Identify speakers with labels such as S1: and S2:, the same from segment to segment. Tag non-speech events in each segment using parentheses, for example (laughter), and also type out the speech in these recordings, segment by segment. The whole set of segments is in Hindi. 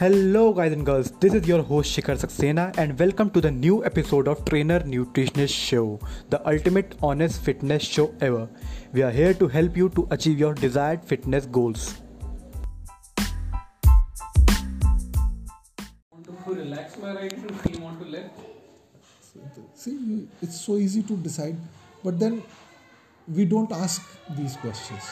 S1: Hello, guys and girls. This is your host Shikhar Saxena, and welcome to the new episode of Trainer Nutritionist Show, the ultimate honest fitness show ever. We are here to help you to achieve your desired fitness goals.
S2: want to relax my right and feel want to left.
S3: See, you- it's so easy to decide, but then we don't ask these questions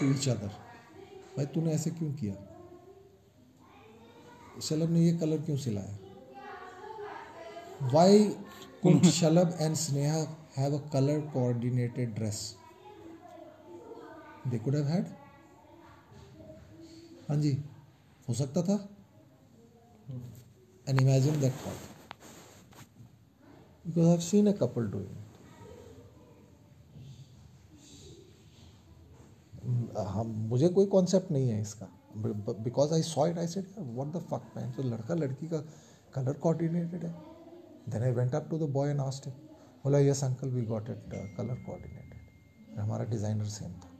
S3: to each other. भाई तूने ऐसे क्यों किया शलभ ने ये कलर क्यों सिलाया? Why could (laughs) Shalabh and Sneha have a colour coordinated dress they could have had हाँ जी हो सकता था। And imagine that thought because I've seen a couple doing it. हम मुझे कोई कॉन्सेप्ट नहीं है इसका। Because I saw it I said what the fuck man तो लड़का लड़की का कलर कोऑर्डिनेटेड है then I went up to the boy and him बोला yes uncle we got it colour coordinated हमारा डिज़ाइनर सेम था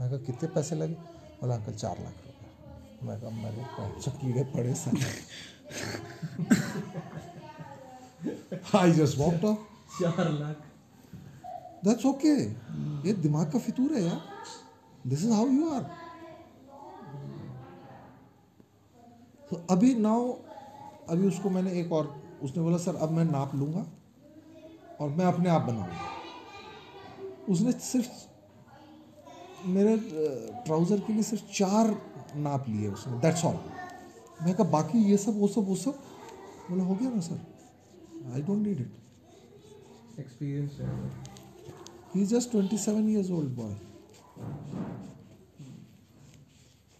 S3: मैं कहा कितने पैसे लगे? बोला अंकल चार लाख रुपए. मैं कहा मेरे पैसे कीड़े पड़े सारे. (laughs) I just walked off.
S2: चार लाख।
S3: That's okay. ये दिमाग का फितूर है यार. This is how you are तो अभी नाउ अभी उसको मैंने एक और उसने बोला सर अब मैं नाप लूँगा और मैं अपने आप बनाऊँगा। उसने सिर्फ़ मेरे ट्राउज़र के लिए सिर्फ़ चार नाप लिए उसने दैट्स ऑल मैं कहा बाकी ये सब वो सब वो सब? बोला हो गया ना sir. I don't need it
S2: experience है।
S3: He just twenty seven years old boy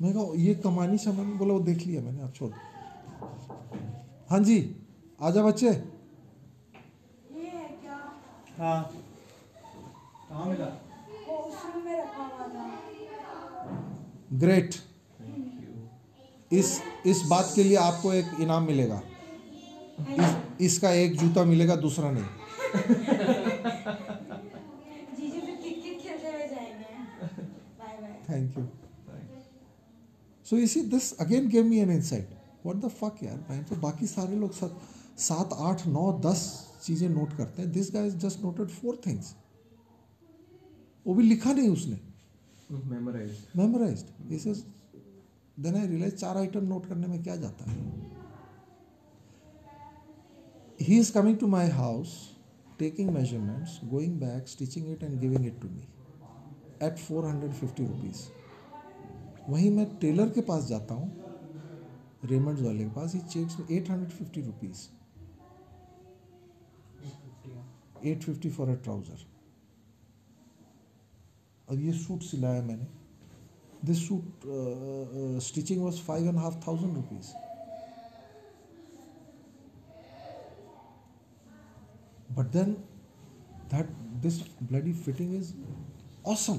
S3: मैं कहा ये कमानी शमानी बोला वो देख लिया मैंने आप छोड़ हाँ जी आ जा बच्चे।
S4: ये है क्या?
S1: हाँ। कहाँ मिला?
S4: वो उस में रखा हुआ था।
S3: ग्रेट। इस इस बात के लिए आपको एक इनाम मिलेगा। इस, इसका एक जूता मिलेगा दूसरा नहीं। (laughs) So you see this again gave me an insight what the fuck यार भाई तो बाकी सारे लोग सात सात आठ नौ दस चीज़ें नोट करते हैं this guys just noted four things वो भी लिखा नहीं उसने memorise this is then I realise चार आइटम नोट करने में क्या जाता है he is coming to my house taking measurements going back stitching it and giving it to me at four hundred fifty rupees वहीं मैं टेलर के पास जाता हूँ, रेमंड्स वाले के पास ही checks eight hundred fifty rupees eight fifty for a trouser अब ये सूट सिलाया मैंने।
S2: This suit stitching was
S3: five and half thousand rupees but then that
S1: this
S3: bloody fitting is
S2: awesome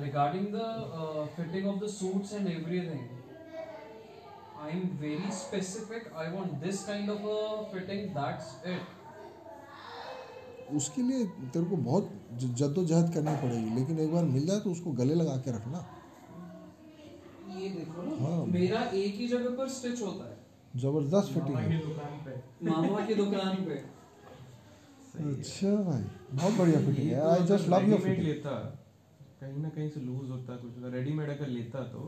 S2: regarding the uh, fitting of the suits and everything, I am very specific. I want this kind of a fitting. That's it.
S3: उसके लिए तेरे को बहुत जद्दोजहद करनी पड़ेगी लेकिन एक बार मिल जाए तो उसको गले लगा के रखना
S2: ये देखो ना
S3: हाँ।
S2: मेरा एक ही जगह पर स्टिच होता है
S3: ज़बरदस्त फिटिंग है
S2: मामा की दुकान पे
S3: अच्छा भाई बहुत बढ़िया फिटिंग है I just love
S5: your
S3: fitting
S5: लेता कहीं ना कहीं से लूज होता कुछ। रेडीमेड अगर लेता तो।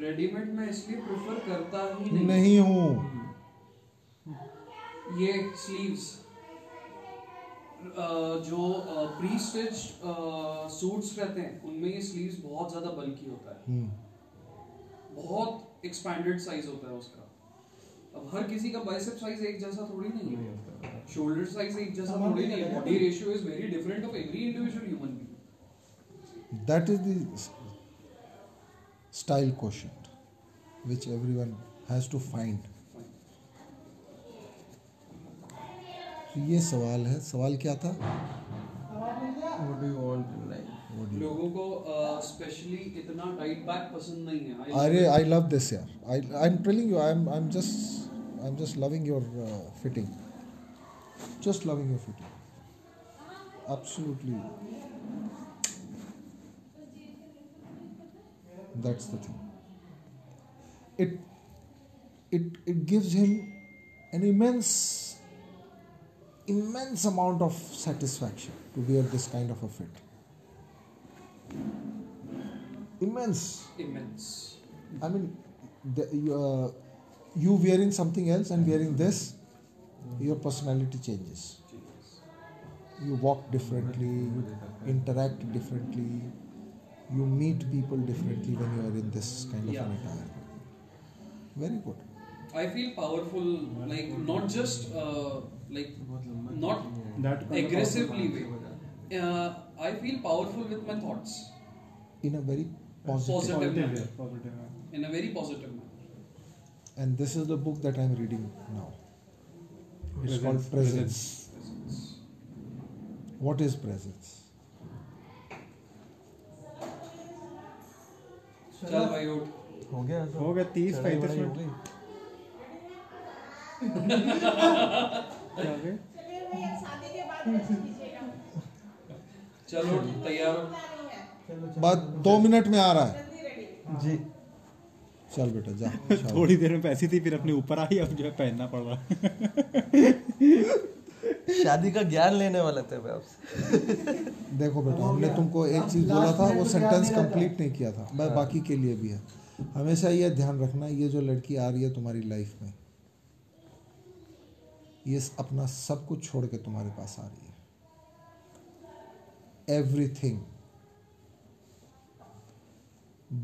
S2: रेडीमेड मैं इसलिए प्रेफर करता ही नहीं।
S3: नहीं हूँ।
S2: ये स्लीव्स जो प्री स्टिच सूट्स रहते हैं उनमें ये स्लीव्स बहुत ज़्यादा बल्की होता है।
S3: हम्म,
S2: बहुत एक्सपैंडेड साइज़ होता है उसका। अब हर किसी का बाइसेप साइज़ एक जैसा थोड़ी नहीं है।
S5: होता।
S2: शोल्डर साइज़ एक जैसा थोड़ी नहीं है। Body ratio is very different of every individual human
S3: that is the style quotient which everyone has to find. तो ये सवाल है। सवाल क्या था?
S5: What do you want in life?
S2: लोगों को स्पेशली इतना टाइट बैक पसंद नहीं है।
S3: अरे आई लव दिस यार। I I am telling you I am I am just I am just loving your fitting just loving your fitting absolutely that's the thing. It it it gives him an immense immense amount of satisfaction to wear this kind of a fit. Immense.
S2: Immense.
S3: I mean, the, you, uh, you wearing something else and wearing this, your personality changes. You walk differently, you interact differently, you meet people differently when you are in this kind of an
S2: Yeah.
S3: attire. Very good.
S2: I feel powerful like not just uh, like not
S5: That
S2: aggressively way uh, I feel powerful with my thoughts
S3: In a very positive.
S2: Positive.
S5: Positive, positive.
S2: in a very positive manner
S3: And this is the book that I am reading now. It's
S5: Presence,
S3: called Presence. What is presence?
S2: चल। भाई उठ।
S6: हो गया
S5: हो गया तीस पैंतीस
S6: हो
S5: मिनट।
S6: गई।
S5: हो
S2: चलो तैयार हो।
S3: बाद दो मिनट में आ रहा है।
S6: जी।
S3: चल बेटा जा। (laughs)
S1: थोड़ी देर में पैसी थी फिर अपने ऊपर आई अब जो है पहनना पड़ रहा
S6: शादी का ज्ञान लेने वाले थे मैं आपसे।
S3: देखो बेटा, हमने तुमको एक चीज़ बोला था, वो सेंटेंस कंप्लीट नहीं किया था मैं बाकी के लिए भी है। हमेशा ये ध्यान रखना, ये जो लड़की आ रही है तुम्हारी लाइफ में, ये अपना सब कुछ छोड़ के तुम्हारे पास आ रही है। Everything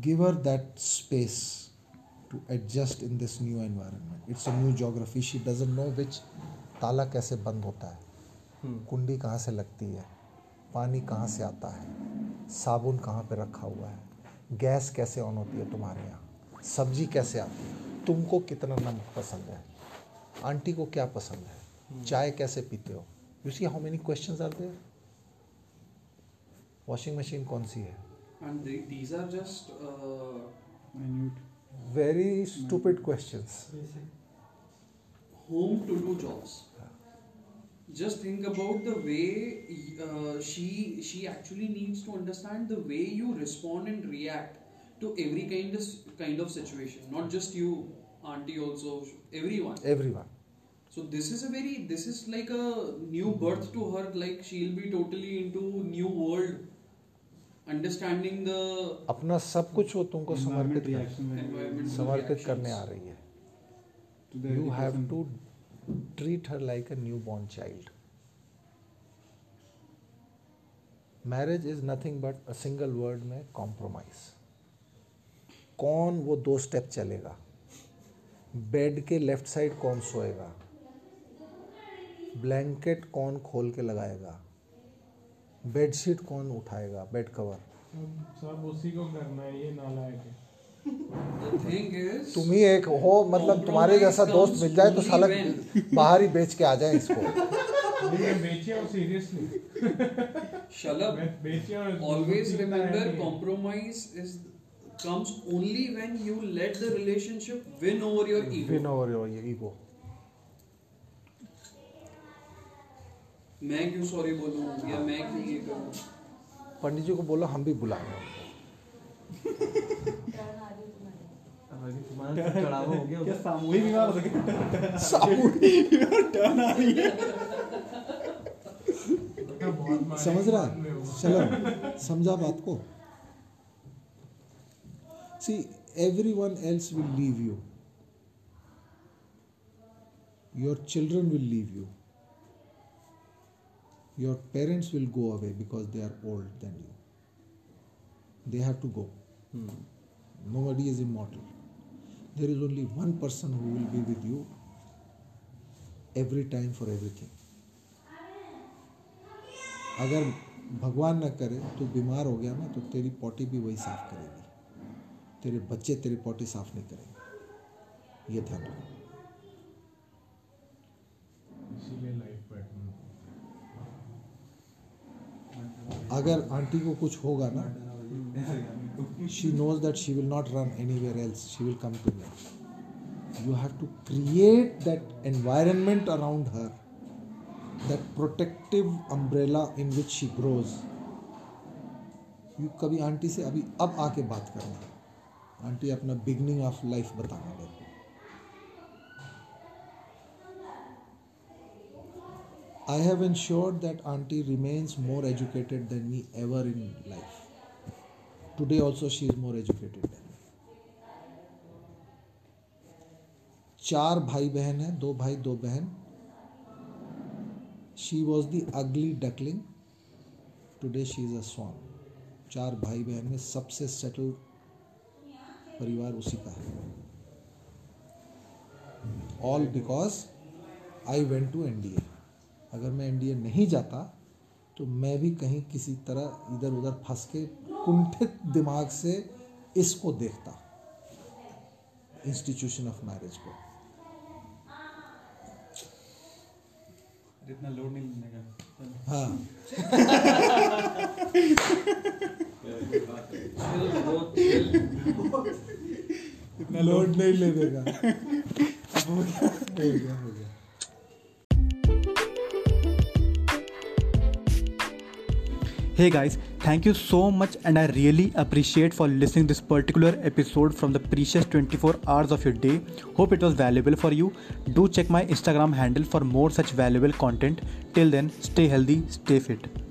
S3: give her that space to adjust in this new environment. It's a new geography. She know which ताला कैसे बंद होता है? कुंडी कहाँ से लगती है? पानी कहाँ से आता है? साबुन कहाँ पे रखा हुआ है? गैस कैसे ऑन होती है तुम्हारे यहाँ? सब्ज़ी कैसे आती है? तुमको कितना नमक पसंद है? आंटी को क्या पसंद है? चाय कैसे पीते हो? You see how many question are there washing machine कौन सी है?
S2: And they, these are just uh,
S5: Minute.
S3: very stupid questions.
S2: Home to do jobs just think about the way uh, she she actually needs to understand the way you respond and react to every kind of kind of situation not just you auntie also everyone
S3: everyone
S2: so this is a very this is like a new birth to her like she'll be totally into new world understanding the
S3: अपना सब कुछ वो तुमको
S5: Environment
S3: समर्पित समर्पित करने आ रही है
S5: to education.
S3: To treat her like a new born child marriage is nothing but a single word में कॉम्प्रोमाइज कौन वो दो स्टेप चलेगा? बेड के लेफ़्ट साइड कौन सोएगा? ब्लैंकेट कौन खोल के लगाएगा? बेडशीट कौन उठाएगा? बेड कवर
S5: सब उसी को करना है ये नालायक है।
S3: तुम ही एक हो मतलब तुम्हारे जैसा दोस्त मिल जाए तो साला बाहर ही बेच के आ जाए इसको।
S5: नहीं, मैं बेचे और
S2: shalab
S5: मैं बेचे और
S2: always remember
S5: तरह नहीं
S2: compromise is comes only when you let the relationship win over your ego.
S3: Win over your ego
S2: मैं क्यों सॉरी बोलूँ? या मैं क्यों ये करूँ?
S3: पंडित जी को बोलो हम भी बुलाएँगे (laughs) उनको
S6: तुम्हारा चढ़ावा हो गया
S1: क्या सामूहिक विवाह हो गया?
S3: सामूहिक
S1: टर्न आ रही है।
S3: समझ रहा है। चलो समझा बात को। See every one else will leave you your children will leave you your parents will go away because they are old than you. They have to go. Nobody is immortal. There is only one person who will be with you every time for everything. अगर भगवान न करे तो बीमार हो गया ना तो तेरी पॉटी भी वही साफ़ करेगी। तेरे बच्चे तेरी पॉटी साफ़ नहीं करेंगे। ये ध्यान रखो अगर आंटी को कुछ होगा ना (laughs) she knows that she will not run anywhere else she will come to me you have to create that environment around her that protective umbrella in which she grows you कभी आंटी से अभी अब आके बात करना आंटी अपना बिगनिंग ऑफ़ लाइफ बताना मेरे को I have ensured that auntie remains more educated than me ever in life. Today also she is more educated than चार भाई बहन है, दो भाई, दो बहन। She was the ugly duckling today she is a swan चार भाई बहन में सबसे सेटल परिवार उसी का है। All because I went to NDA अगर मैं एनडीए नहीं जाता तो मैं भी कहीं किसी तरह इधर उधर फंस के कुंठित दिमाग से इसको देखता। इंस्टीट्यूशन ऑफ़ मैरिज को।
S1: इतना लोड नहीं लेने का।
S3: हाँ। (laughs) लोड नहीं ले देगा (laughs) हो गया हो गया।
S1: Hey guys, thank you so much and I really appreciate for listening this particular episode from the precious 24 hours of your day. Hope it was valuable for you. Do check my Instagram handle for more such valuable content. Till then, stay healthy, stay fit.